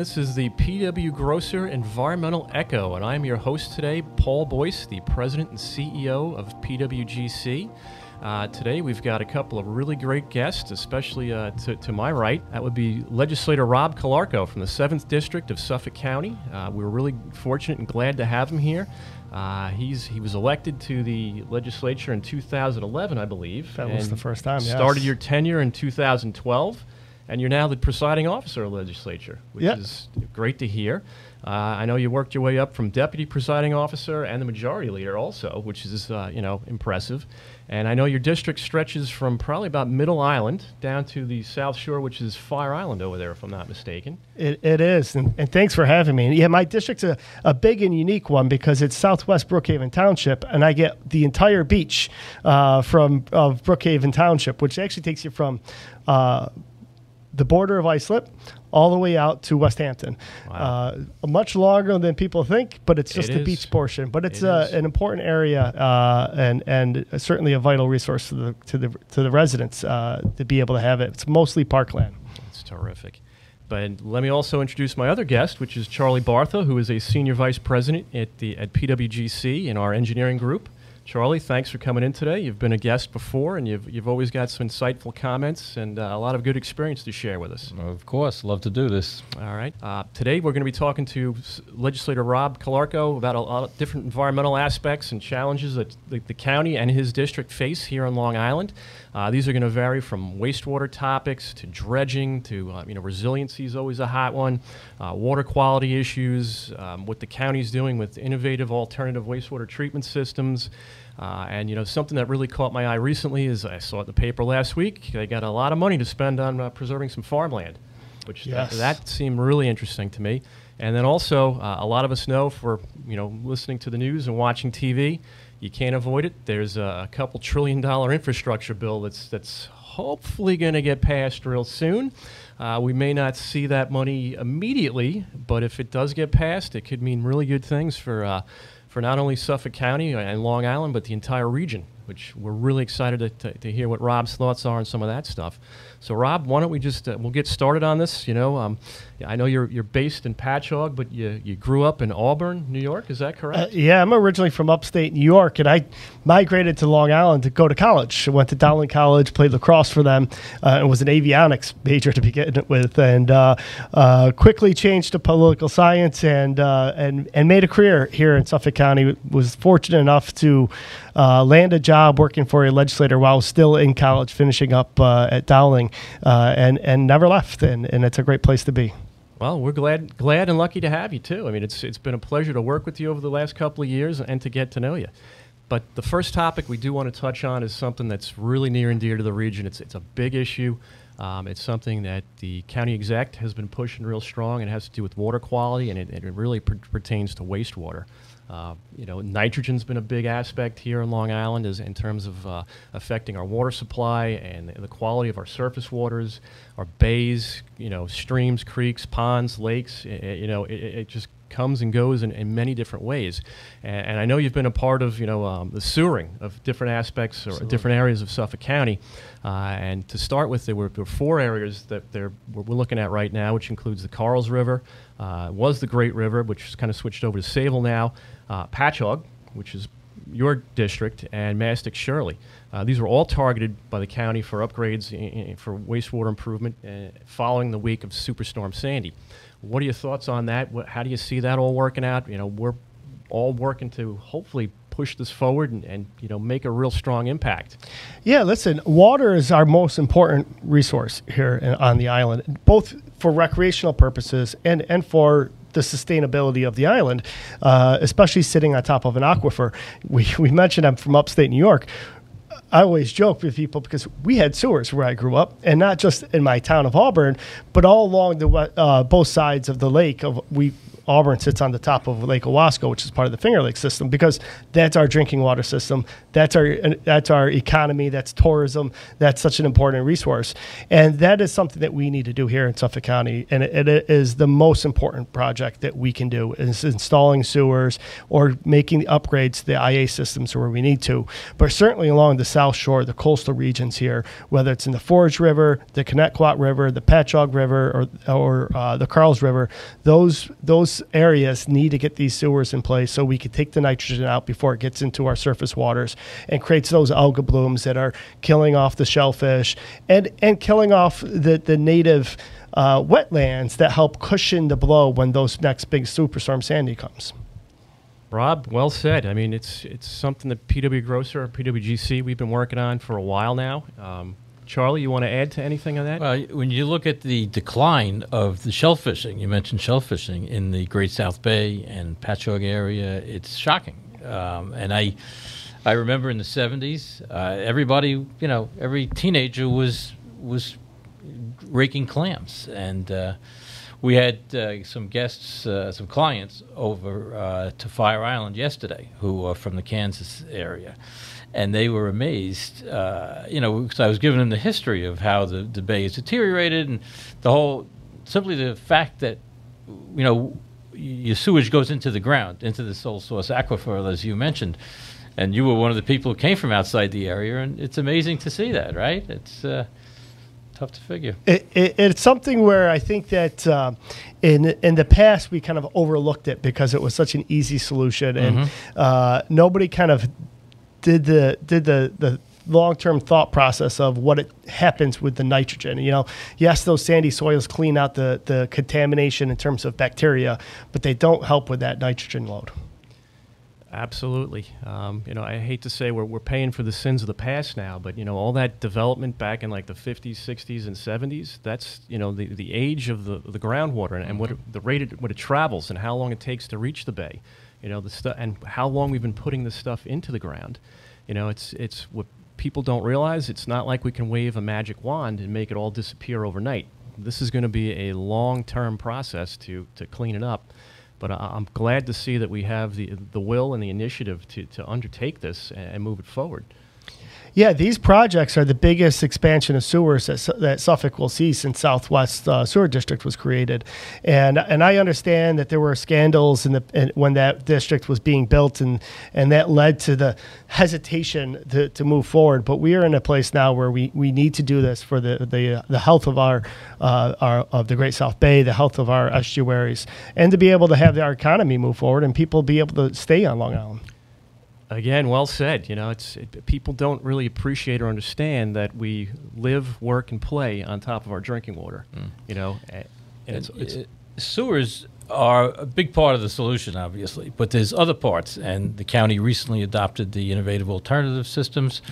This is the PW Grosser Environmental Echo, and I'm your host today, Paul Boyce, the President and CEO of PWGC. Uh, today we've got a couple of really great guests, especially uh, to, to, my right. That would be Legislator Rob Calarco from the 7th District of Suffolk County. Uh, we are really fortunate and glad to have him here. Uh, he's he was elected to the legislature in 2011, I believe. That was the first time. Started your tenure in 2012 and you're now the presiding officer of the legislature, which yep. is great to hear. Uh, I know you worked your way up from deputy presiding officer and the majority leader also, which is uh, you know impressive. And I know your district stretches from probably about Middle Island down to the South Shore, which is Fire Island over there, if I'm not mistaken. it, it is, and, and, thanks for having me. yeah, my district's a, a big and unique one because it's Southwest Brookhaven Township, and I get the entire beach uh, from of Brookhaven Township, which actually takes you from uh, the border of Islip all the way out to West Hampton. Wow. Uh, much longer than people think, but it's just it the is. beach portion. But it's it uh, an important area uh, and and certainly a vital resource to the to the to the residents uh, to be able to have it. It's mostly parkland. It's terrific. But let me also introduce my other guest, which is Charlie Bartha, who is a senior vice president at the at PWGC in our engineering group. Charlie, thanks for coming in today. You've been a guest before, and you've, you've always got some insightful comments and uh, a lot of good experience to share with us. Of course, love to do this. All right. Uh, today, we're going to be talking to Legislator Rob Calarco about a lot of different environmental aspects and challenges that the, the county and his district face here on Long Island. Uh, these are going to vary from wastewater topics to dredging to uh, you know resiliency is always a hot one, uh, water quality issues, um, what the county's doing with innovative alternative wastewater treatment systems. Uh, and you know something that really caught my eye recently is I saw it in the paper last week. They got a lot of money to spend on uh, preserving some farmland, which yes. that, that, seemed really interesting to me. And then also, uh, a lot of us know for you know listening to the news and watching TV, you can't avoid it. There's a, couple trillion dollar infrastructure bill that's that's hopefully going to get passed real soon. Uh, we may not see that money immediately, but if it does get passed, it could mean really good things for uh, for not only Suffolk County and Long Island, but the entire region, which we're really excited to, to, to hear what Rob's thoughts are on some of that stuff. So, Rob, why don't we just uh, we'll get started on this? You know, um, I know you're you're based in Patchogue, but you you grew up in Auburn, New York. Is that correct? Uh, yeah, I'm originally from upstate New York, and I migrated to Long Island to go to college. I went to Dowling College, played lacrosse for them, uh, and was an avionics major to begin with, and uh, uh, quickly changed to political science and uh, and and made a career here in Suffolk County. Was fortunate enough to land a job working for a legislator while still in college, finishing up at Dowling uh, and and never left, and, and it's a great place to be. Well, we're glad glad and lucky to have you too. I mean, it's it's been a pleasure to work with you over the last couple of years and to get to know you. But the first topic we do want to touch on is something that's really near and dear to the region. It's it's a big issue. Um, it's something that the county exec has been pushing real strong. And it has to do with water quality, and it, it really per- pertains to wastewater. Uh, you know, nitrogen's been a big aspect here in Long Island as in terms of uh, affecting our water supply and the quality of our surface waters, our bays, you know, streams, creeks, ponds, lakes. It, you know, it, it, just comes and goes in, in many different ways. And, and, I know you've been a part of, you know, um, the sewering of different aspects or Absolutely. different areas of Suffolk County. Uh, and to start with, there were, there were four areas that we're looking at right now, which includes the Carlls River, uh, was the Great River, which has kind of switched over to Sayville now, uh, Patchogue, which is your district, and Mastic Shirley. Uh, these were all targeted by the county for upgrades in, in, for wastewater improvement uh, following the week of Superstorm Sandy. What are your thoughts on that? What, how do you see that all working out? You know, we're all working to hopefully push this forward and, and, you know make a real strong impact. Yeah, listen, water is our most important resource here on the island, both for recreational purposes and and for the sustainability of the island, uh, especially sitting on top of an aquifer. We, we mentioned I'm from upstate New York. I always joke with people because we had sewers where I grew up, and not just in my town of Auburn, but all along the uh, both sides of the lake. Of we Auburn sits on the top of Lake Owasco, which is part of the Finger Lake system, because that's our drinking water system. That's our that's our economy. That's tourism. That's such an important resource, and that is something that we need to do here in Suffolk County. And it, it is the most important project that we can do is installing sewers or making the upgrades to the IA systems where we need to. But certainly along the South Shore, the coastal regions here, whether it's in the Forge River, the Connetquot River, the Patchogue River, or or uh, the Carlls River, those those areas need to get these sewers in place so we can take the nitrogen out before it gets into our surface waters and creates those algal blooms that are killing off the shellfish and and killing off the the native uh, wetlands that help cushion the blow when those next big superstorm Sandy comes. Rob, well said. I mean, it's it's something that PW Grosser, PWGC, we've been working on for a while now. Um, Charlie, you want to add to anything on that? Well, when you look at the decline of the shellfishing, you mentioned shellfishing in the Great South Bay and Patchogue area, it's shocking. Um, and I, I remember in the '70s, uh, everybody, you know, every teenager was was raking clams, and uh, we had uh, some guests, uh, some clients over uh, to Fire Island yesterday who are from the Kansas area and they were amazed. Uh, you know, because I was giving them the history of how the, the bay is deteriorated and the whole, simply the fact that, you know, your sewage goes into the ground, into the sole source aquifer, as you mentioned. And you were one of the people who came from outside the area, and it's amazing to see that, right? It's uh, tough to figure. It, it, it's something where I think that uh, in in the past we kind of overlooked it because it was such an easy solution, and Mhm. uh, nobody kind of did the did the the long term thought process of what it happens with the nitrogen. You know, yes, those sandy soils clean out the the contamination in terms of bacteria, but they don't help with that nitrogen load. Absolutely. Um, you know, I hate to say we're, we're paying for the sins of the past now, but, you know, all that development back in like the 50s, 60s, and 70s, that's, you know, the, the age of the, the groundwater and, and what it, the rate it, what it travels and how long it takes to reach the bay, you know, the stuff and how long we've been putting this stuff into the ground. You know, it's, it's what people don't realize. It's not like we can wave a magic wand and make it all disappear overnight. This is going to be a long term process to, to clean it up. But I- I'm glad to see that we have the, the will and the initiative to, to undertake this and, and move it forward. Yeah, these projects are the biggest expansion of sewers that, that Suffolk will see since Southwest uh, Sewer District was created, and and I understand that there were scandals in the in, when that district was being built, and and that led to the hesitation to, to move forward. But we are in a place now where we, we need to do this for the the, the health of our, uh, our of the Great South Bay, the health of our estuaries, and to be able to have our economy move forward and people be able to stay on Long Island. Again, well said. You know, it's it, people don't really appreciate or understand that we live, work, and play on top of our drinking water. You know, a- and it's, it's uh, sewers are a big part of the solution, obviously, but there's other parts. And the county recently adopted the innovative alternative systems.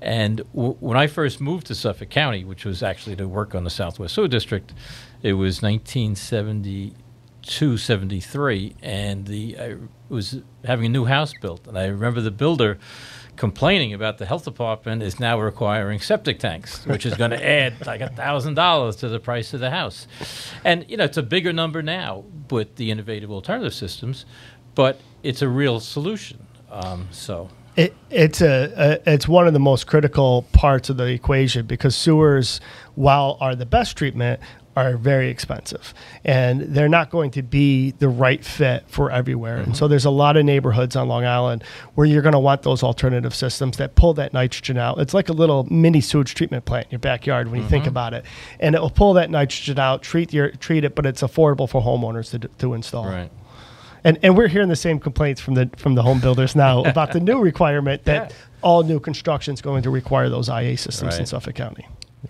And w- when I first moved to Suffolk County, which was actually to work on the Southwest Sewer District, it was 1972, 73, and the I was having a new house built, and I remember the builder complaining about the health department is now requiring septic tanks, which is going to add like a thousand dollars to the price of the house. And you know, it's a bigger number now with the innovative alternative systems, but it's a real solution. Um, so It, it's a, a it's one of the most critical parts of the equation because sewers, while are the best treatment, are very expensive, and they're not going to be the right fit for everywhere. And mm-hmm. so there's a lot of neighborhoods on Long Island where you're going to want those alternative systems that pull that nitrogen out. It's like a little mini sewage treatment plant in your backyard when you think mm-hmm. about it, and it will pull that nitrogen out, treat your treat it, but it's affordable for homeowners to, to install. right. And and we're hearing the same complaints from the from the home builders now about the new requirement that Yeah. all new construction is going to require those IA systems in Suffolk County.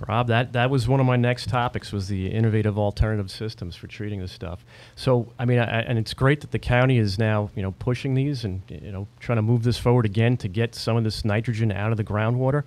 Rob, that, that was one of my next topics was the innovative alternative systems for treating this stuff. So, I mean, I, and it's great that the county is now, you know, pushing these and, you know, trying to move this forward again to get some of this nitrogen out of the groundwater.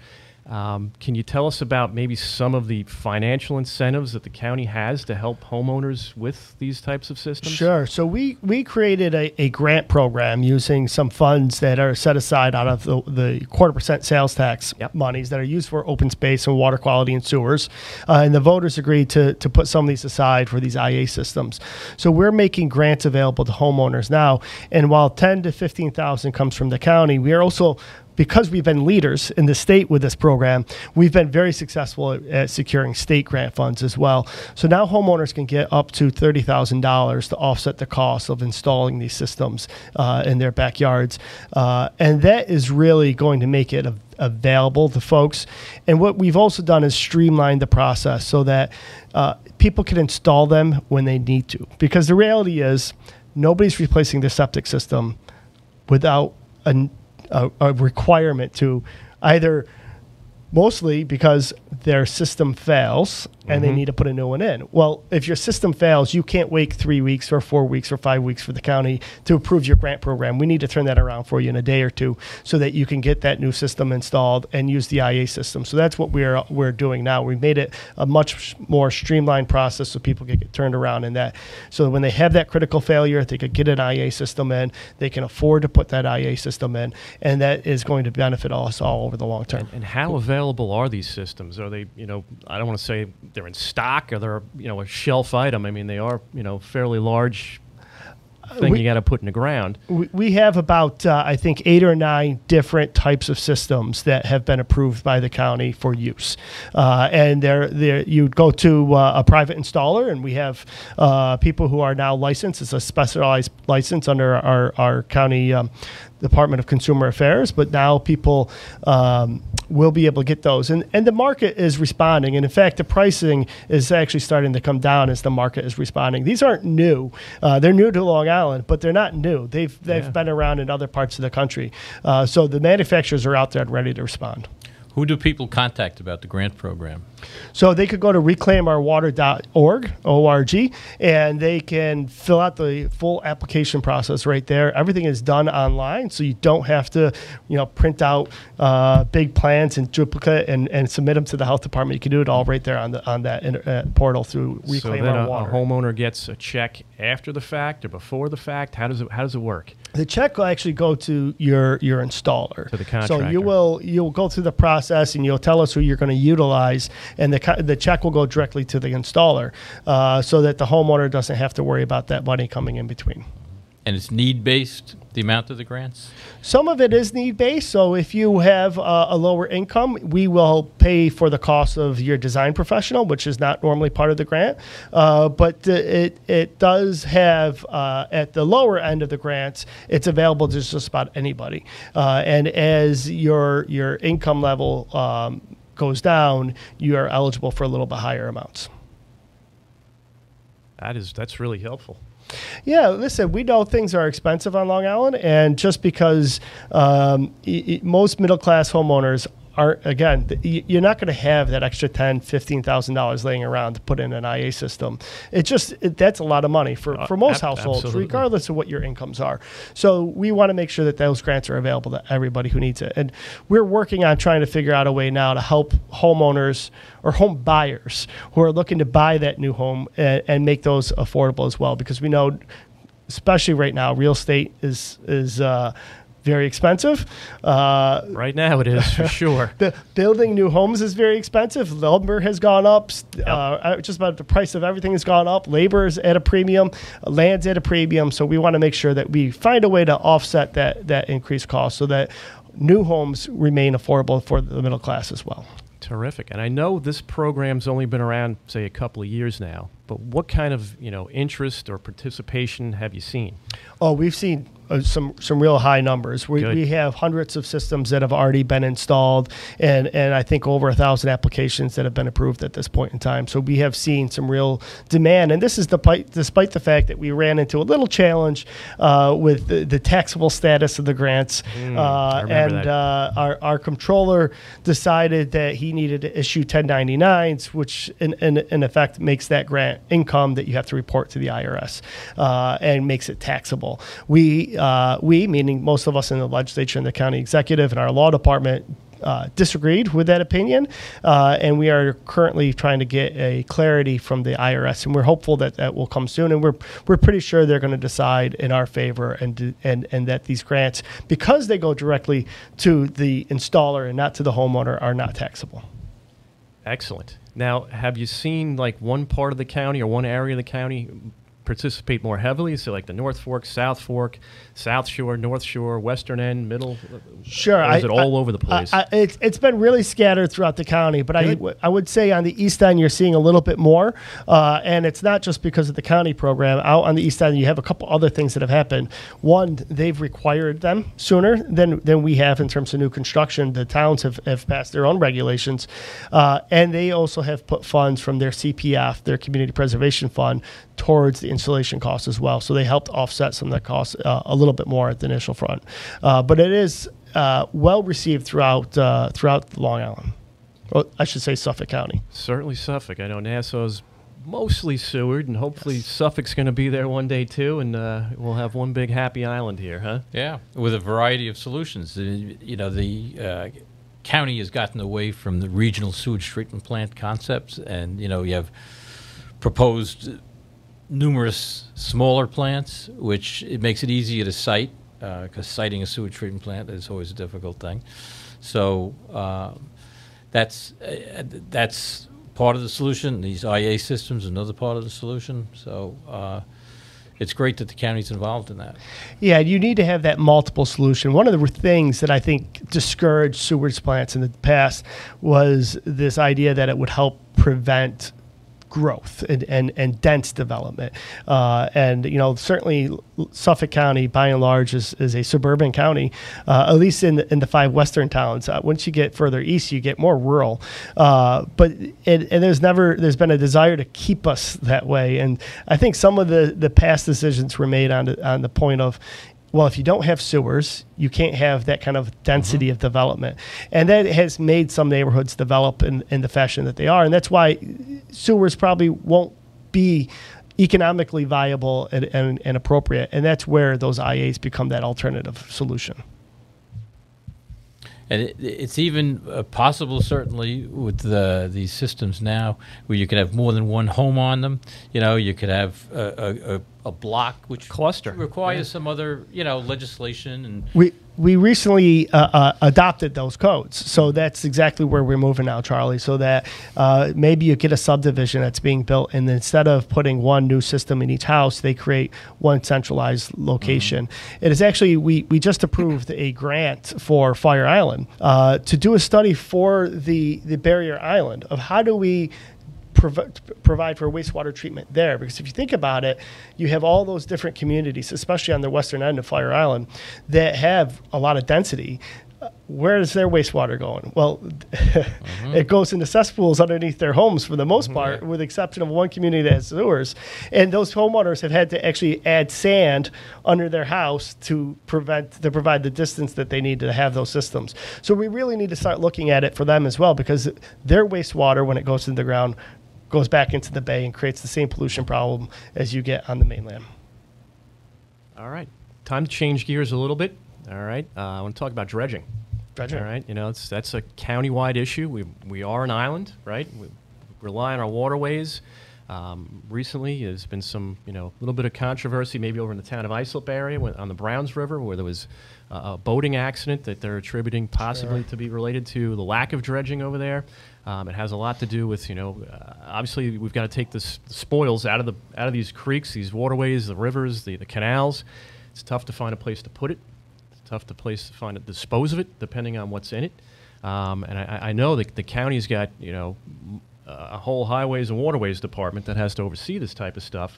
Um, can you tell us about maybe some of the financial incentives that the county has to help homeowners with these types of systems? Sure. So we, we created a, a grant program using some funds that are set aside out of the, the quarter percent sales tax Yep. monies that are used for open space and water quality and sewers. Uh, and the voters agreed to, to put some of these aside for these IA systems. So we're making grants available to homeowners now. And while 10 to 15,000 comes from the county, we are also because we've been leaders in the state with this program, we've been very successful at, at securing state grant funds as well. So now homeowners can get up to thirty thousand dollars to offset the cost of installing these systems uh, in their backyards, uh, and that is really going to make it a, available to folks. And what we've also done is streamline the process so that uh, people can install them when they need to. Because the reality is, nobody's replacing their septic system without a, a, a requirement to either mostly because their system fails and they mm-hmm. need to put a new one in. Well, if your system fails, you can't wait three weeks or four weeks or five weeks for the county to approve your grant program. We need to turn that around for you in a day or two so that you can get that new system installed and use the IA system. So that's what we're we're doing now. We've made it a much more streamlined process so people can get turned around in that. So when they have that critical failure, they could get an IA system in. They can afford to put that IA system in, and that is going to benefit us all over the long term. And how available are these systems? Are they, you know, I don't want to say they're in stock or they're, you know, a shelf item. I mean, they are, you know, fairly large thing we- you got to put in the ground. we, we have about uh, I think eight or nine different types of systems that have been approved by the county for use, uh, and there there you go to uh, a private installer, and we have uh, people who are now licensed. It's a specialized license under our our county. Um, Department of Consumer Affairs, but now people um, will be able to get those, and and the market is responding. And in fact, the pricing is actually starting to come down as the market is responding. These aren't new; uh, they're new to Long Island, but they're not new. They've they've Yeah. been around in other parts of the country. Uh, so the manufacturers are out there and ready to respond. Who do people contact about the grant program? So they could go to reclaimourwater.org, O-R-G, and they can fill out the full application process right there. Everything is done online, so you don't have to, you know, print out uh, big plans and duplicate and, and submit them to the health department. You can do it all right there on the on that inter, uh, portal through So Reclaim then Our a, a homeowner gets a check after the fact or before the fact. How does it How does it work? The check will actually go to your your installer. To the So you will you'll go through the process and you'll tell us who you're going to utilize, and the the check will go directly to the installer, uh, so that the homeowner doesn't have to worry about that money coming in between. And it's need based, the amount of the grants? Some of it is need based. So if you have uh, a lower income, we will pay for the cost of your design professional, which is not normally part of the grant. Uh, but uh, it it does have uh, at the lower end of the grants, it's available to just about anybody. Uh, and as your your income level um, goes down, you are eligible for a little bit higher amounts. That is That's really helpful. Yeah, listen, we know things are expensive on Long Island, and just because um, most middle class homeowners are, again, you're not going to have that extra ten, fifteen thousand dollars laying around to put in an IA system. It just it, that's a lot of money for, Uh, for most ab- households, absolutely. regardless of what your incomes are. So we want to make sure that those grants are available to everybody who needs it, and we're working on trying to figure out a way now to help homeowners or home buyers who are looking to buy that new home and, and make those affordable as well, because we know especially right now, real estate is is uh, very expensive. Uh, Right now, it is for sure. the building new homes is very expensive. Lumber has gone up. Uh, uh, just about the price of everything has gone up. Labor is at a premium. Land's at a premium. So we want to make sure that we find a way to offset that that increased cost so that new homes remain affordable for the middle class as well. Terrific. And I know this program's only been around, say, a couple of years now. But what kind of you know interest or participation have you seen? Oh, we've seen uh, some some real high numbers. We, Good. we have hundreds of systems that have already been installed, and and I think over a thousand applications that have been approved at this point in time. So we have seen some real demand, and this is despite despite the fact that we ran into a little challenge uh, with the, the taxable status of the grants, Mm, uh, and uh, our our controller decided that he needed to issue 1099s, which in, in, in effect makes that grant income that you have to report to the IRS uh, and makes it taxable. We, uh, we, meaning most of us in the legislature and the county executive and our law department, uh, disagreed with that opinion, uh, and we are currently trying to get a clarity from the IRS, and we're hopeful that that will come soon. And we're we're pretty sure they're going to decide in our favor, and and and that these grants, because they go directly to the installer and not to the homeowner, are not taxable. Excellent. Now, have you seen like one part of the county or one area of the county participate more heavily? So, like the North Fork, South Fork, South Shore, North Shore, Western End, Middle. Sure, Or is I- it all I- over the place? I, I, it's it's been really scattered throughout the county, but I Good. w- I would say on the east end you're seeing a little bit more, uh, and it's not just because of the county program. Out on the east end, you have a couple other things that have happened. One, they've required them sooner than than we have in terms of new construction. The towns have, have passed their own regulations, uh, and they also have put funds from their CPF, their Community Preservation Fund, towards the installation costs as well. So they helped offset some of the costs uh, a little bit more at the initial front. Uh, but it is uh, well received throughout uh, throughout Long Island. Well, I should say Suffolk County. Certainly Suffolk. I know Nassau's mostly Seward, and hopefully Suffolk's going to be there one day too, and uh, we'll have one big happy island here, huh? Yeah, with a variety of solutions. You know, the uh, county has gotten away from the regional sewage treatment plant concepts, and you know, you have proposed numerous smaller plants, which it makes it easier to site because siting a sewage treatment plant is always a difficult thing. So uh, that's uh, that's part of the solution. These IA systems, another part of the solution. So. Uh, it's great that the county's involved in that. Yeah, you need to have that multiple solution. One of the things that I think discouraged sewage plants in the past was this idea that it would help prevent growth and, and, and dense development. Uh, and, you know, certainly Suffolk County, by and large, is, is a suburban county, uh, at least in the, in the five western towns. Uh, once you get further east, you get more rural. Uh, but and, and there's never there's been a desire to keep us that way. And I think some of the, the past decisions were made on the, on the point of, well, if you don't have sewers, you can't have that kind of density of development. And that has made some neighborhoods develop in, in the fashion that they are. And that's why sewers probably won't be economically viable and, and, and appropriate. And that's where those IAs become that alternative solution. And it, it's even uh, possible, certainly, with the, these systems now, where you could have more than one home on them. You know, you could have a, a, a, a block which Cluster. requires some other, you know, legislation and We we recently uh, uh, adopted those codes, so that's exactly where we're moving now, Charlie. So that uh, maybe you get a subdivision that's being built, and instead of putting one new system in each house, they create one centralized location. It is actually we we just approved a grant for Fire Island uh, to do a study for the the barrier island of how do we provi- provide for wastewater treatment there. Because if you think about it, you have all those different communities, especially on the western end of Fire Island, that have a lot of density. Uh, Where is their wastewater going? Well, it goes into cesspools underneath their homes for the most part, with the exception of one community that has sewers. And those homeowners have had to actually add sand under their house to prevent to provide the distance that they need to have those systems. So we really need to start looking at it for them as well, because their wastewater, when it goes into the ground, goes back into the bay and creates the same pollution problem as you get on the mainland. All right. Time to change gears a little bit. All right. Uh, I want to talk about dredging. Dredging. All right. You know, it's, that's a countywide issue. We, we are an island, right? We rely on our waterways. Um, recently, there's been some, you know, a little bit of controversy, maybe over in the town of Islip area when, on the Browns River, where there was uh, a boating accident that they're attributing possibly to be related to the lack of dredging over there. Um, it has a lot to do with, you know, uh, obviously we've got to take the spoils out of the out of these creeks, these waterways, the rivers, the, the canals. It's tough to find a place to put it. It's tough to place to find it, dispose of it, depending on what's in it. Um, and I, I know that the county's got you know m- a whole highways and waterways department that has to oversee this type of stuff.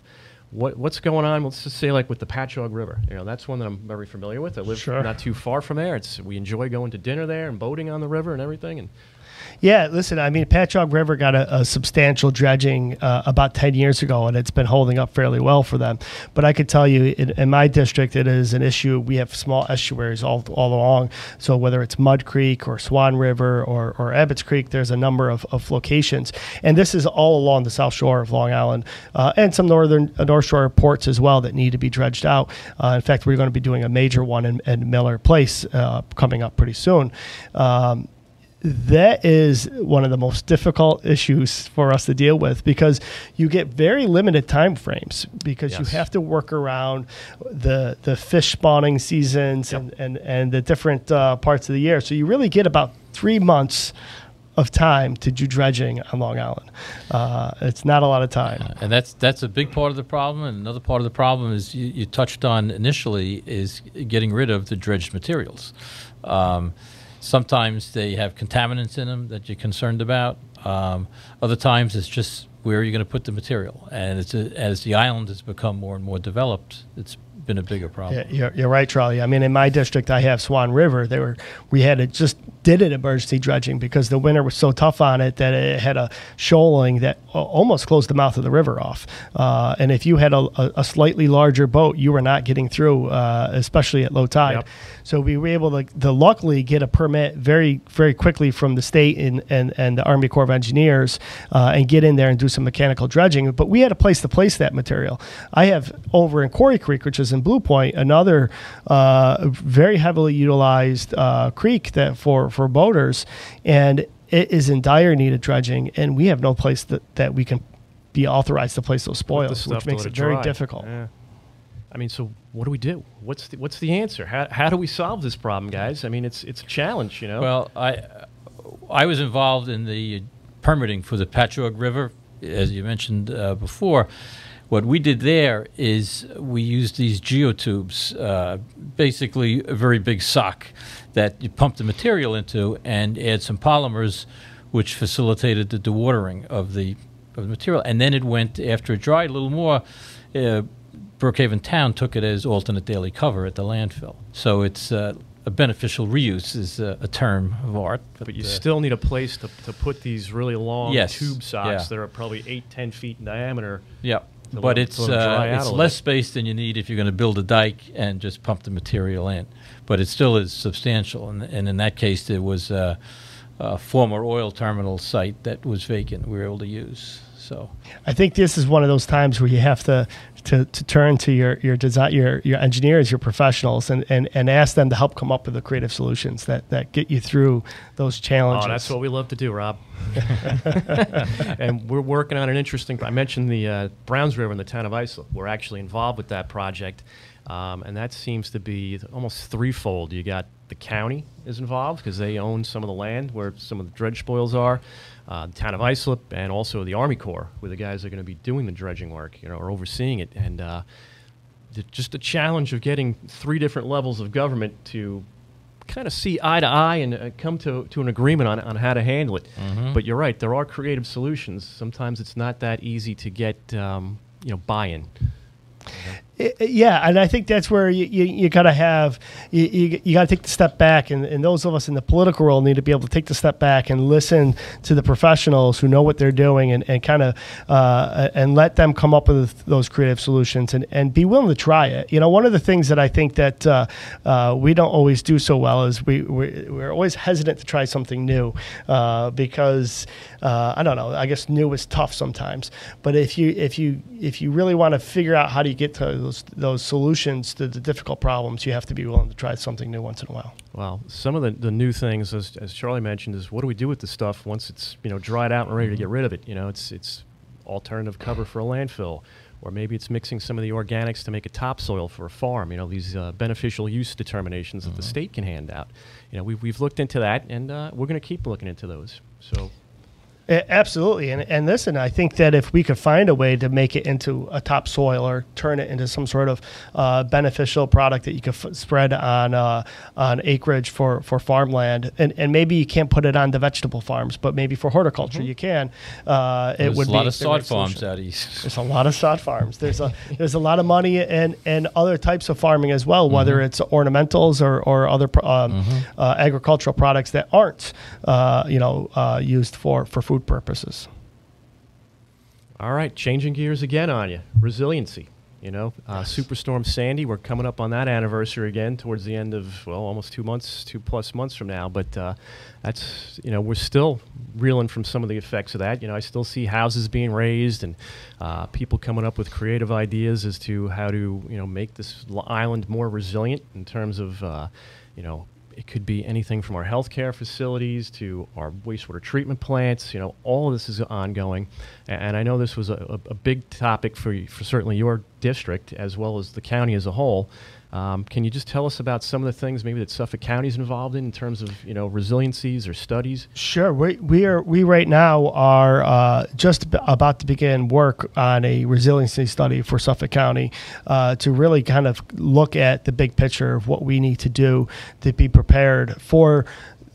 What, what's going on? Let's just say like with the Patchogue River. You know, that's one that I'm very familiar with. I live Sure. not too far from there. It's we enjoy going to dinner there and boating on the river and everything. And Yeah, listen, I mean, Patchogue River got a, a substantial dredging uh, about 10 years ago, and it's been holding up fairly well for them. But I could tell you, in, in my district, it is an issue. We have small estuaries all, all along. So whether it's Mud Creek or Swan River or, or Abbott's Creek, there's a number of, of locations. And this is all along the south shore of Long Island uh, and some northern uh, North Shore ports as well that need to be dredged out. Uh, in fact, we're going to be doing a major one in, in Miller Place uh, coming up pretty soon. Um, that is one of the most difficult issues for us to deal with because you get very limited time frames because you have to work around the the fish spawning seasons Yep. and, and and the different uh, parts of the year. So you really get about three months of time to do dredging on Long Island. Uh, it's not a lot of time. And that's that's a big part of the problem. And another part of the problem is you, you touched on initially is getting rid of the dredged materials. Um, sometimes they have contaminants in them that you're concerned about. Um, other times it's just where are you going to put the material? And it's a, as the island has become more and more developed, it's been a bigger problem. Yeah, you're, you're right, Charlie. I mean, in my district, I have Swan River. They were we had to just did it emergency dredging because the winter was so tough on it that it had a shoaling that almost closed the mouth of the river off. Uh, and if you had a, a, a slightly larger boat, you were not getting through, uh, especially at low tide. Yep. So we were able to, to luckily get a permit very very quickly from the state and and, and the Army Corps of Engineers uh, and get in there and do some mechanical dredging. But we had a place to place that material. I have over in Corey Creek, which is in Blue Point, another uh, very heavily utilized uh, creek that for for boaters, and it is in dire need of dredging, and we have no place that, that we can be authorized to place those spoils, which makes let it very difficult. Yeah. I mean, so what do we do? What's the, what's the answer? How, how do we solve this problem, guys? I mean, it's it's a challenge, you know. Well, I I was involved in the permitting for the Patchogue River, as you mentioned uh, before. What we did there is we used these geotubes, uh, basically a very big sock that you pump the material into and add some polymers, which facilitated the dewatering of the of the material. And then it went after it dried a little more. Uh, Brookhaven Town took it as alternate daily cover at the landfill. So it's uh, a beneficial reuse is uh, a term of art. but you uh, still need a place to, to put these really long Yes, tube socks yeah. that are probably eight, ten feet in diameter. yeah. To let it's to let 'em dry uh, it's less bit. space than you need if you're going to build a dike and just pump the material in. But it still is substantial, and, and in that case, there was uh, a former oil terminal site that was vacant. We were able to use. So I think this is one of those times where you have to to, to turn to your your design your your engineers, your professionals, and, and, and ask them to help come up with the creative solutions that, that get you through those challenges. Oh, that's what we love to do, Rob. and we're working on an interesting. I mentioned the uh, Browns River in the town of Islip. We're actually involved with that project, um, and that seems to be almost threefold. You got the county is involved because they own some of the land where some of the dredge spoils are. Uh, the town of Islip and also the Army Corps, where the guys are going to be doing the dredging work, you know, or overseeing it, and. Uh, the- just the challenge of getting three different levels of government to kind of see eye to eye and uh, come to, to an agreement on, on how to handle it. But you're right, there are creative solutions. Sometimes it's not that easy to get um, you know buy-in. I- I- yeah, and I think that's where you, you, you got to have you, you, you got to take the step back, and, and those of us in the political world need to be able to take the step back and listen to the professionals who know what they're doing, and, and kind of uh, and let them come up with those creative solutions, and, and be willing to try it. You know, one of the things that I think that uh, uh, we don't always do so well is we we're, we're always hesitant to try something new uh, because uh, I don't know. I guess new is tough sometimes, but if you if you if you really want to figure out how do you get to those those solutions to the difficult problems, you have to be willing to try something new once in a while. Well, some of the, the new things, as, as Charlie mentioned, is what do we do with the stuff once it's you know dried out and ready to get rid of it? You know, it's it's alternative cover for a landfill, or maybe it's mixing some of the organics to make a topsoil for a farm. You know, these uh, beneficial use determinations that the state can hand out. You know, we've we've looked into that, and uh, we're going to keep looking into those. So A- Absolutely, and and listen, I think that if we could find a way to make it into a topsoil or turn it into some sort of uh, beneficial product that you could f- spread on uh, on acreage for, for farmland, and, and maybe you can't put it on the vegetable farms, but maybe for horticulture you can. Uh, it would a lot be of sod farms out east. There's a lot of sod farms. There's a there's a lot of money and and other types of farming as well, whether it's ornamentals or or other um, uh, agricultural products that aren't uh, you know uh, used for for food purposes. All right, changing gears again on you. Resiliency. You know, uh, Superstorm Sandy. We're coming up on that anniversary again towards the end of well, almost two months, two plus months from now. But uh, that's you know we're still reeling from some of the effects of that. You know, I still see houses being raised and uh, people coming up with creative ideas as to how to you know make this island more resilient in terms of uh, you know it could be anything from our healthcare facilities to our wastewater treatment plants. You know, all of this is ongoing, and I know this was a, a, big topic for for certainly your district as well as the county as a whole. Um, can you just tell us about some of the things maybe that Suffolk County is involved in in terms of you know resiliencies or studies? Sure. We, we are we right now are uh, just about to begin work on a resiliency study for Suffolk County uh, to really kind of look at the big picture of what we need to do to be prepared for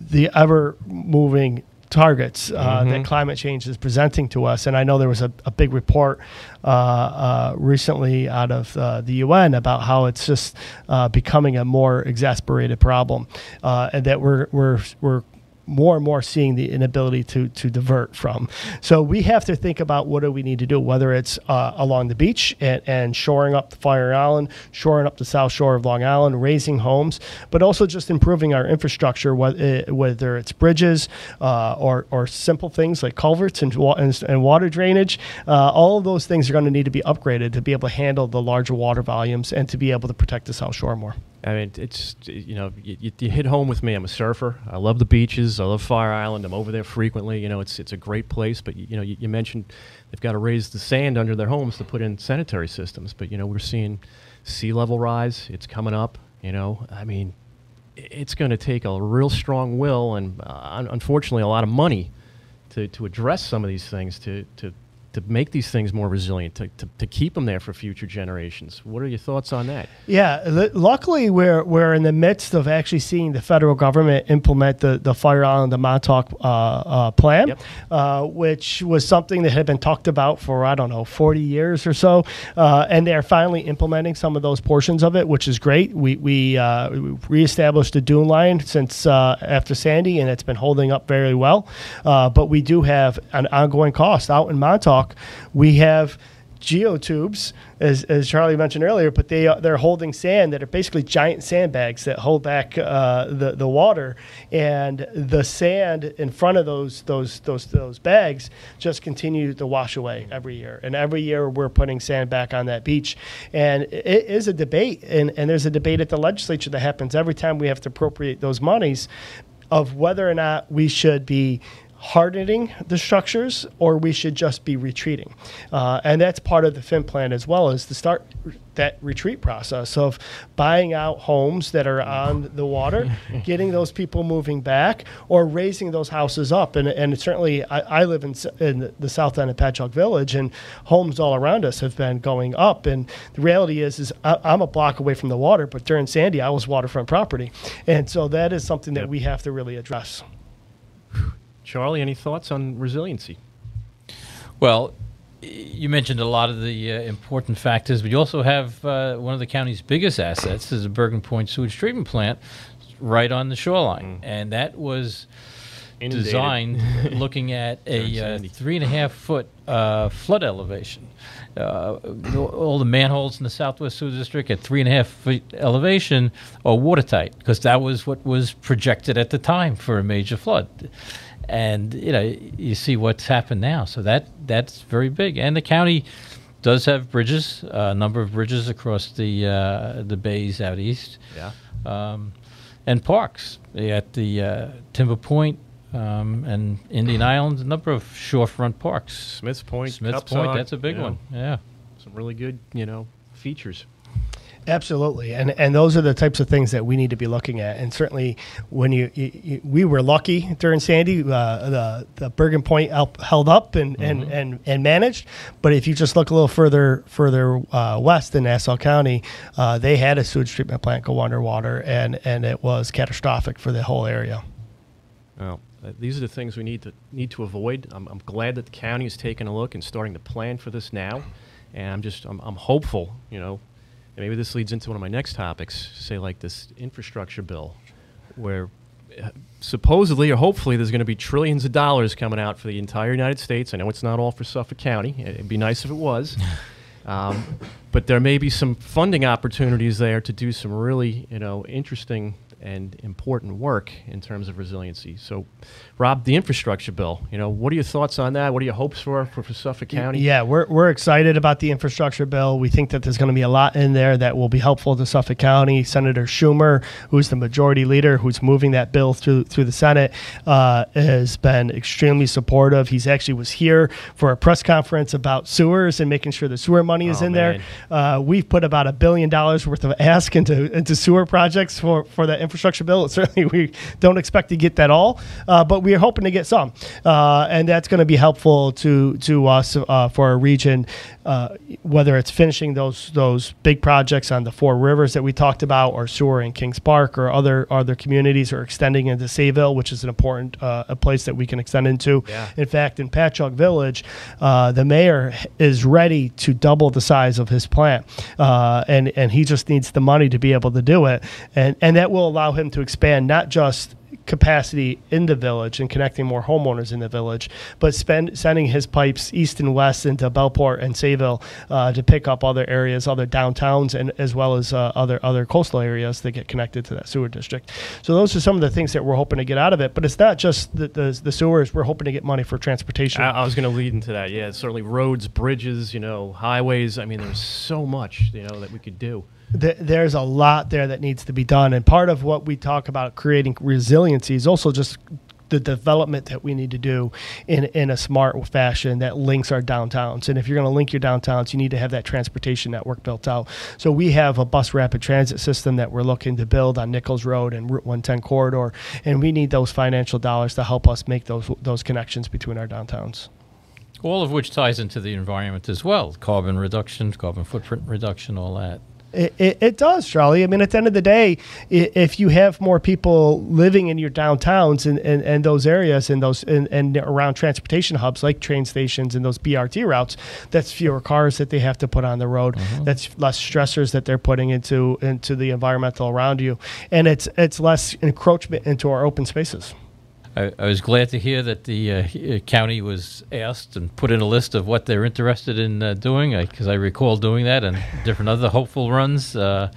the ever moving targets uh, that climate change is presenting to us. And I know there was a, a big report uh, uh, recently out of uh, the UN about how it's just uh, becoming a more exasperated problem, uh, and that we're we're we're more and more seeing the inability to to divert from. So we have to think about what do we need to do, whether it's uh, along the beach and, and shoring up the Fire Island, shoring up the South Shore of Long Island, raising homes, but also just improving our infrastructure, whether, whether it's bridges uh, or or simple things like culverts and and, and water drainage. Uh, all of those things are going to need to be upgraded to be able to handle the larger water volumes and to be able to protect the South Shore more. I mean, it's you know, you, you- you hit home with me. I'm a surfer. I love the beaches. I love Fire Island. I'm over there frequently. You know, it's it's a great place. But you know, you, you mentioned they've got to raise the sand under their homes to put in sanitary systems. But you know, we're seeing sea level rise. It's coming up. You know, I mean, it's going to take a real strong will and uh, un- unfortunately a lot of money to, to address some of these things to, to, to make these things more resilient to, to, to keep them there for future generations. What are your thoughts on that? Yeah, l- luckily we're we're in the midst of actually seeing the federal government implement the the Fire Island the Montauk uh, uh, plan, Yep. uh, which was something that had been talked about for I don't know forty years or so, uh, and they're finally implementing some of those portions of it, which is great. We we, uh, we reestablished the dune line since uh, after Sandy, and it's been holding up very well. Uh, but we do have an ongoing cost out in Montauk. We have geotubes, as, as Charlie mentioned earlier, but they are, they're holding sand that are basically giant sandbags that hold back uh, the the water, and the sand in front of those those those those bags just continue to wash away every year, and every year we're putting sand back on that beach, and it is a debate, and and there's a debate at the legislature that happens every time we have to appropriate those monies, of whether or not we should be hardening the structures or we should just be retreating. Uh, and that's part of the FIMP plan as well is to start that retreat process of buying out homes that are on the water, getting those people moving back, or raising those houses up. And, and certainly, I, I live in, in the south end of Patchogue Village, and homes all around us have been going up. And the reality is, is I, I'm a block away from the water, but during Sandy, I was waterfront property, and so that is something that we have to really address. Charlie, any thoughts on resiliency? Well, you mentioned a lot of the uh, important factors, but you also have uh, one of the county's biggest assets is the Bergen Point sewage treatment plant right on the shoreline, and that was Inundated. designed looking at a uh, three and a half foot uh, flood elevation. Uh, all the manholes in the Southwest Sewer District at three and a half feet elevation are watertight because that was what was projected at the time for a major flood. And you know, you see what's happened now. So that that's very big. And the county does have bridges, a number of bridges across the uh, the bays out east Yeah. um, and parks at the uh, Timber Point um, and Indian Island, a number of shorefront parks. Smith's Point, Smith's Cups Point, that's a big yeah, one. Yeah. Some really good, you know, features. Absolutely, and and those are the types of things that we need to be looking at. And certainly, when you, you, you we were lucky during Sandy, uh, the the Bergen Point help, held up and, and, and and managed. But if you just look a little further further uh, west in Nassau County, uh, they had a sewage treatment plant go underwater, and and it was catastrophic for the whole area. Well, uh, these are the things we need to need to avoid. I'm, I'm glad that the county is taking a look and starting to plan for this now, and I'm just I'm, I'm hopeful. You know, and maybe this leads into one of my next topics. Say like this infrastructure bill, where uh, supposedly or hopefully there's going to be trillions of dollars coming out for the entire United States. I know it's not all for Suffolk County. It'd be nice if it was. Um, but there may be some funding opportunities there to do some really, you know, interesting and important work in terms of resiliency. So, Rob, the infrastructure bill, you know, what are your thoughts on that? What are your hopes for for, for Suffolk County? Yeah, we're, we're excited about the infrastructure bill. We think that there's going to be a lot in there that will be helpful to Suffolk County. Senator Schumer, who's the majority leader, who's moving that bill through through the Senate, uh, has been extremely supportive. He's actually was here for a press conference about sewers and making sure the sewer money is Oh, in man. there. Uh, we've put about a billion dollars worth of ask into into sewer projects for for that infrastructure bill. Certainly, we don't expect to get that all, uh, but we are hoping to get some, uh, and that's going to be helpful to to us uh, for our region. Uh, whether it's finishing those those big projects on the four rivers that we talked about, or sewer in Kings Park, or other other communities, or extending into Sayville, which is an important uh, a place that we can extend into. Yeah. In fact, in Patchogue Village, uh, the mayor is ready to double the size of his plant, uh, and and he just needs the money to be able to do it, and and that will allow him to expand not just capacity in the village and connecting more homeowners in the village, but spend sending his pipes east and west into Bellport and Sayville uh, to pick up other areas, other downtowns, and as well as uh, other other coastal areas that get connected to that sewer district. So those are some of the things that we're hoping to get out of it. But it's not just the the, the sewers. We're hoping to get money for transportation. I, I was going to lead into that. Yeah, certainly roads, bridges, you know, highways. I mean, there's so much, you know, that we could do. Th- there's a lot there that needs to be done. And part of what we talk about creating resiliency is also just the development that we need to do in, in a smart fashion that links our downtowns. And if you're going to link your downtowns, you need to have that transportation network built out. So we have a bus rapid transit system that we're looking to build on Nichols Road and Route 110 corridor. And we need those financial dollars to help us make those, those connections between our downtowns. All of which ties into the environment as well carbon reduction, carbon footprint reduction, all that. It, it, it does, Charlie. I mean, at the end of the day, if you have more people living in your downtowns and, and, and those areas and those and, and around transportation hubs like train stations and those BRT routes, that's fewer cars that they have to put on the road. Mm-hmm. That's less stressors that they're putting into into the environmental around you, and it's it's less encroachment into our open spaces. I, I was glad to hear that the uh, uh, county was asked and put in a list of what they're interested in uh, doing, because I, recall doing that and different other hopeful runs. Uh,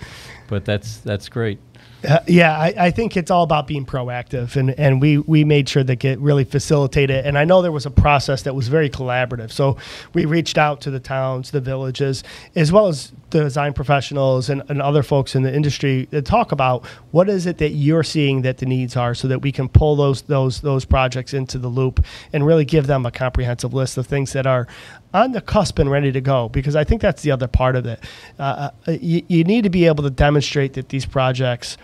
but that's that's great. Uh, yeah, I, I think it's all about being proactive, and, and we, we made sure that get really facilitated. And I know there was a process that was very collaborative. So we reached out to the towns, the villages, as well as the design professionals and, and other folks in the industry to talk about what is it that you're seeing that the needs are, so that we can pull those those those projects into the loop and really give them a comprehensive list of things that are on the cusp and ready to go. Because I think that's the other part of it. Uh, uh, you, you need to be able to demonstrate that these projects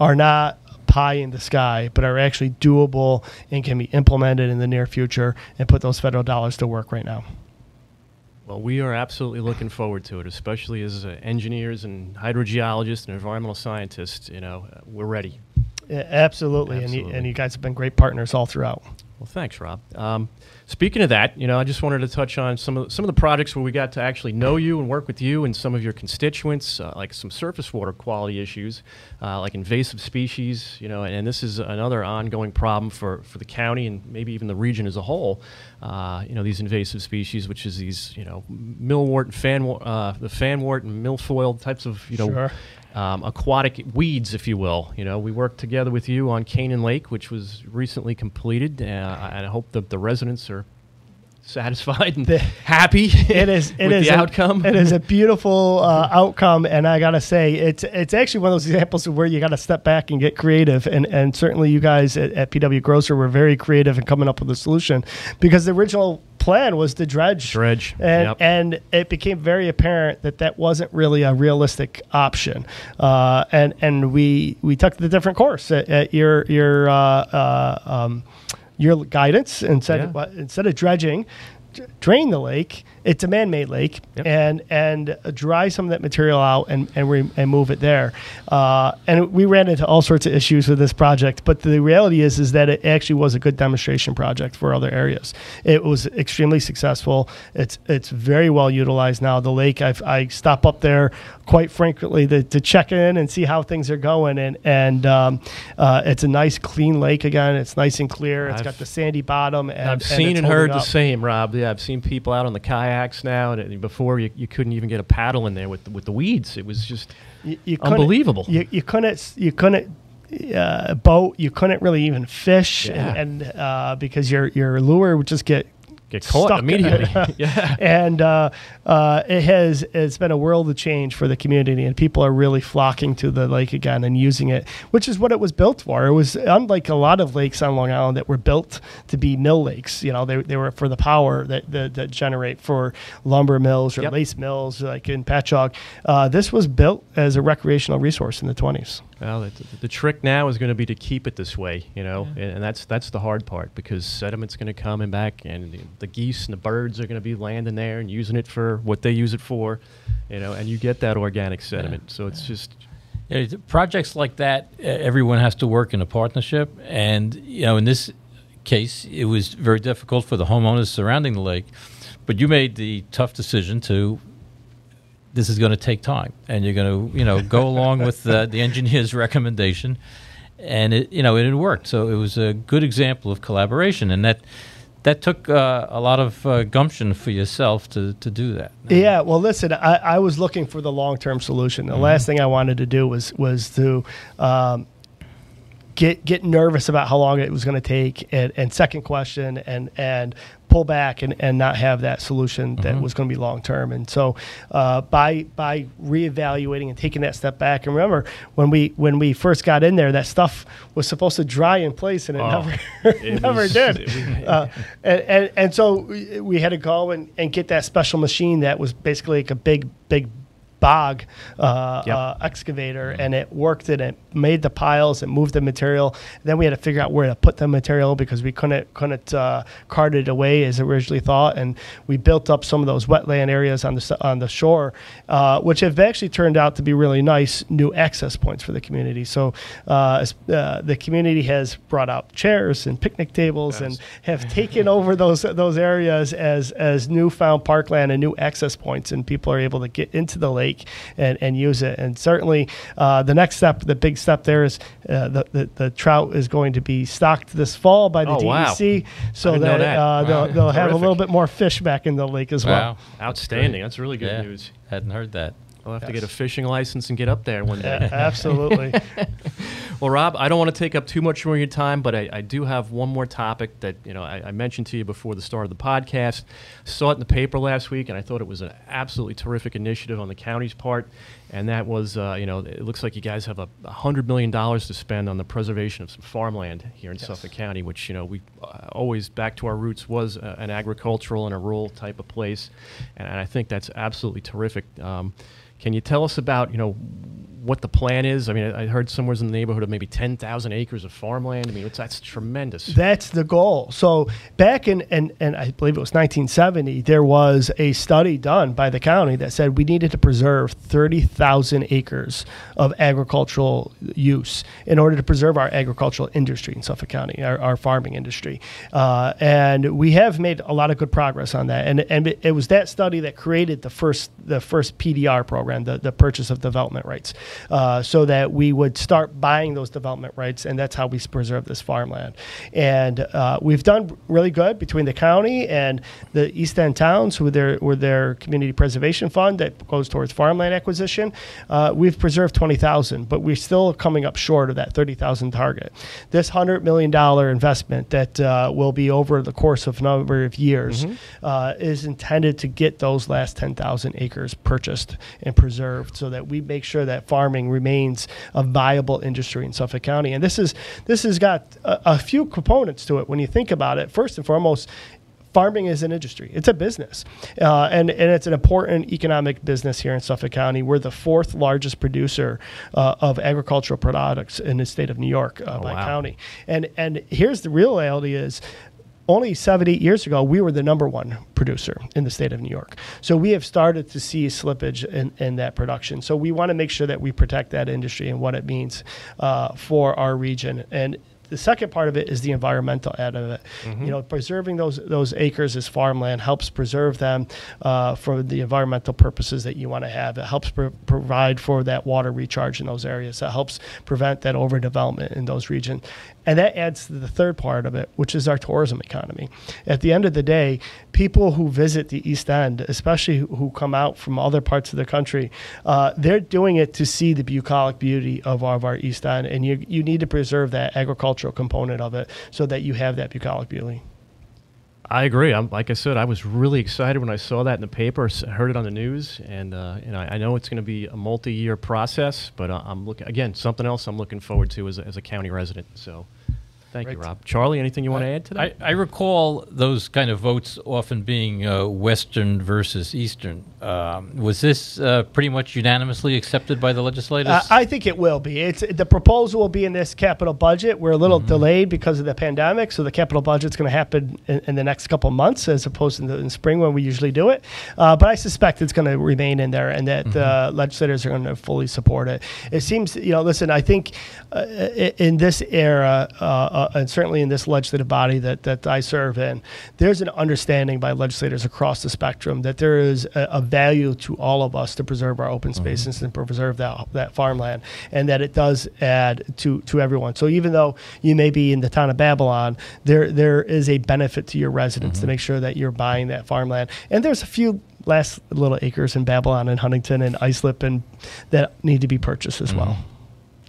are not pie in the sky, but are actually doable and can be implemented in the near future and put those federal dollars to work right now. Well, we are absolutely looking forward to it, especially as uh, engineers and hydrogeologists and environmental scientists. You know, uh, we're ready. Yeah, absolutely. And, you, Absolutely. and you guys have been great partners all throughout. Well, thanks, Rob. Um, speaking of that, you know, I just wanted to touch on some of some of the projects where we got to actually know you and work with you and some of your constituents, uh, like some surface water quality issues, uh, like invasive species. You know, and, this is another ongoing problem for for the county and maybe even the region as a whole. Uh, you know, these invasive species, which is these, you know, millwort and fan, uh, the fanwort and milfoil types of, you know, Sure. Um, aquatic weeds, if you will. You know, we worked together with you on Canaan Lake, which was recently completed, uh, and I hope that the residents are satisfied and happy It is. It with is the a, outcome. It is a beautiful uh, outcome, and I gotta say, it's it's actually one of those examples of where you got to step back and get creative. And and certainly you guys at, at PW Grosser were very creative in coming up with a solution, because the original plan was to dredge, Dredge, and yep. and it became very apparent that that wasn't really a realistic option. Uh, and and we we took the different course at, at your your uh, uh, um, your guidance said Yeah. what- instead of dredging, d- drain the lake. It's a man-made lake, Yep. and and dry some of that material out and and, re- and move it there. Uh, and we ran into all sorts of issues with this project, but the reality is is that it actually was a good demonstration project for other areas. It was extremely successful. It's it's very well utilized now. The lake, I've, I stop up there quite frequently to, to check in and see how things are going, and and um, uh, it's a nice clean lake again. It's nice and clear. It's I've- got the sandy bottom. And, I've and seen it's and heard holding the same, Rob. Yeah, I've seen people out on the kayaks now, and before you, you couldn't even get a paddle in there with the, with the weeds. It was just You, you unbelievable. You, you couldn't you couldn't uh, boat. You couldn't really even fish, Yeah. and, and uh, because your your lure would just get Get caught immediately. yeah. and uh, uh, it has it's been a world of change for the community, and people are really flocking to the lake again and using it, which is what it was built for. It was unlike a lot of lakes on Long Island that were built to be mill lakes. You know, they, they were for the power that, that, that generate for lumber mills or Yep. lace mills, like in Patchogue. Uh, this was built as a recreational resource in the 20s. Well, the, the trick now is going to be to keep it this way, you know, and, and that's that's the hard part because sediment's going to come and back, and the, the geese and the birds are going to be landing there and using it for what they use it for, you know, and you get that organic sediment. So it's just You know, projects like that, uh, everyone has to work in a partnership, and you know, in this case, it was very difficult for the homeowners surrounding the lake. But you made the tough decision to. This is going to take time, and you're going to, you know, go along with uh, the engineer's recommendation, and it, you know, it had worked. So it was a good example of collaboration, and that that took uh, a lot of uh, gumption for yourself to to do that. Yeah, well, listen, I, I was looking for the long term solution. The last thing I wanted to do was was to um, get get nervous about how long it was going to take, and, and second question, and and pull back and, and not have that solution that was going to be long term. And so, uh, by by reevaluating and taking that step back, and remember when we when we first got in there, that stuff was supposed to dry in place, and it Oh, never it never was- did. was- Uh, and, and and so we we had to go and, and get that special machine that was basically like a big big bog uh, Yep. uh, excavator, and it worked and it made the piles and moved the material. Then we had to figure out where to put the material because we couldn't couldn't uh, cart it away as originally thought, and we built up some of those wetland areas on the on the shore, uh, which have actually turned out to be really nice new access points for the community. So uh, uh, the community has brought out chairs and picnic tables and have taken over those those areas as as newfound parkland and new access points, and people are able to get into the lake and, and use it. And certainly, uh, the next step, the big step there is uh, the, the the trout is going to be stocked this fall by the Oh, wow. DEC, so I didn't know that, that. Uh, Wow. they'll, they'll have a little bit more fish back in the lake as well. Wow, outstanding. That's really good yeah, news. hadn't heard that. I'll have to get a fishing license and get up there one Yeah, day. absolutely. Well, Rob, I don't want to take up too much more of your time, but I, I do have one more topic that you know I, I mentioned to you before the start of the podcast. Saw it in the paper last week, and I thought it was an absolutely terrific initiative on the county's part. And that was, uh, you know, it looks like you guys have a hundred million dollars to spend on the preservation of some farmland here in Suffolk County, which you know we uh, always back to our roots was uh, an agricultural and a rural type of place, and, and I think that's absolutely terrific. Um, can you tell us about, you know, what the plan is? I mean, I heard somewhere in the neighborhood of maybe 10,000 acres of farmland. I mean, that's tremendous. That's the goal. So back in, and, and I believe it was 1970, there was a study done by the county that said we needed to preserve 30,000 acres of agricultural use in order to preserve our agricultural industry in Suffolk County, our, our farming industry. Uh, and we have made a lot of good progress on that. And, and it, it was that study that created the first, the first PDR program, the, the purchase of development rights, uh, so that we would start buying those development rights. And that's how we preserve this farmland. And uh, we've done really good between the county and the East End towns with their, with their community preservation fund that goes towards farmland acquisition. Uh, we've preserved 20,000, but we're still coming up short of that 30,000 target. This $100 million investment that uh, will be over the course of a number of years uh, is intended to get those last 10,000 acres purchased and preserved so that we make sure that farming remains a viable industry in Suffolk County. And this is this has got a, a few components to it when you think about it. First and foremost, farming is an industry. It's a business, uh, and and it's an important economic business here in Suffolk County. We're the fourth largest producer uh, of agricultural products in the state of New York uh, by wow. county. And and here's the real reality is. Only seven, eight years ago, we were the number one producer in the state of New York. So we have started to see slippage in, in that production. So we want to make sure that we protect that industry and what it means uh, for our region. And the second part of it is the environmental end of it. Mm-hmm. You know, preserving those those acres as farmland helps preserve them uh, for the environmental purposes that you want to have. It helps pro- provide for that water recharge in those areas. It helps prevent that overdevelopment in those regions. And that adds to the third part of it, which is our tourism economy. At the end of the day, people who visit the East End, especially who- come out from other parts of the country, uh, they're doing it to see the bucolic beauty of our, of our East End. And you, you need to preserve that agricultural component of it so that you have that bucolic beauty. I agree. I'm like I said, I was really excited when I saw that in the paper, heard it on the news, and uh, and I, I know it's going to be a multi-year process, but uh, I'm looking again something else I'm looking forward to as a, as a county resident. So, thank you, Rob. Charlie, anything you want to add to that? I, I recall those kind of votes often being uh, Western versus Eastern. Um, was this uh, pretty much unanimously accepted by the legislators? Uh, I think it will be. It's the proposal will be in this capital budget. We're a little delayed because of the pandemic, so the capital budget's going to happen in, in the next couple of months as opposed to in the in spring when we usually do it. Uh, but I suspect it's going to remain in there, and that uh, legislators are going to fully support it. It seems, you know, listen. I think uh, in this era, uh, and certainly in this legislative body that that I serve in, there's an understanding by legislators across the spectrum that there is a, a value to all of us to preserve our open mm-hmm. spaces and preserve that that farmland, and that it does add to to everyone. So even though you may be in the town of Babylon, there there is a benefit to your residents to mm-hmm. make sure that you're buying that farmland. And there's a few last little acres in Babylon and Huntington and Islip and that need to be purchased as mm-hmm. well.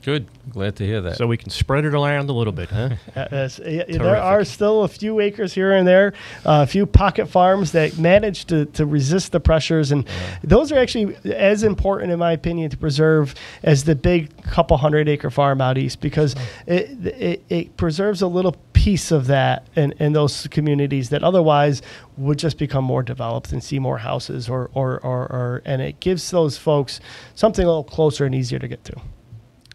Good. Glad to hear that. so we can spread it around a little bit, huh? Uh, yes, y- Terrific. there are still a few acres here and there, uh, a few pocket farms that manage to, to resist the pressures, and those are actually as important, in my opinion, to preserve as the big couple hundred acre farm out east because it, it, it preserves a little piece of that in, in those communities that otherwise would just become more developed and see more houses, or, or, or, or and it gives those folks something a little closer and easier to get to.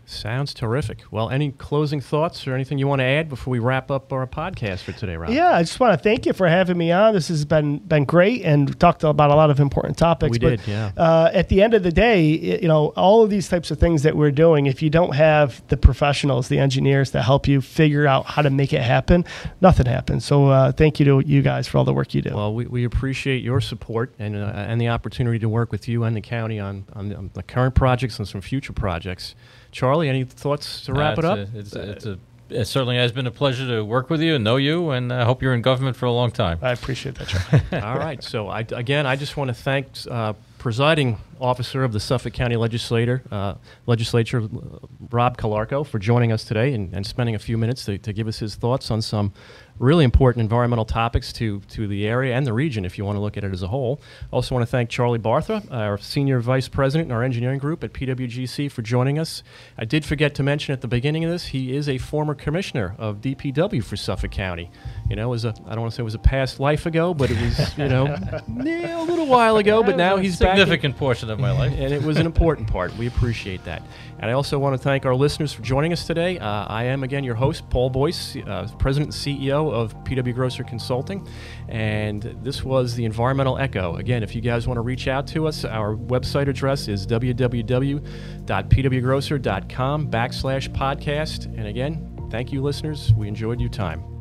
Sounds terrific. Well, any closing thoughts or anything you want to add before we wrap up our podcast for today, Rob? Yeah, I just want to thank you for having me on. This has been been great, and talked about a lot of important topics. We but, did, yeah. Uh, at the end of the day, you know, all of these types of things that we're doing, if you don't have the professionals, the engineers that help you figure out how to make it happen, nothing happens. So, uh, thank you to you guys for all the work you do. Well, we, we appreciate your support and, uh, and the opportunity to work with you and the county on, on, the, on the current projects and some future projects. Charlie, any thoughts to wrap Uh, it up? a- it's, a, it's a, it certainly has been a pleasure to work with you and know you, and I hope you're in government for a long time. I appreciate that, Charlie. All right. So, I, again, I just want to thank uh, presiding officer of the Suffolk County Legislator, uh, Legislature, uh, Rob Calarco, for joining us today and, and spending a few minutes to, to give us his thoughts on some really important environmental topics to, to the area and the region, if you want to look at it as a whole. I also, want to thank Charlie Bartha, our Senior Vice President in our engineering group at PWGC, for joining us. I did forget to mention at the beginning of this, he is a former commissioner of DPW for Suffolk County. You know, it was a, I don't want to say it was a past life ago, but it was, you know, yeah, a little while ago, but now he's back. significant portion of my life. and it was an important part. We appreciate that. And I also want to thank our listeners for joining us today. Uh, I am, again, your host, Paul Boyce, uh, President and CEO of PW Grosser Consulting. And this was the Environmental Echo. Again, if you guys want to reach out to us, our website address is www.pwgrosser.com backslash podcast. And again, thank you, listeners. We enjoyed your time.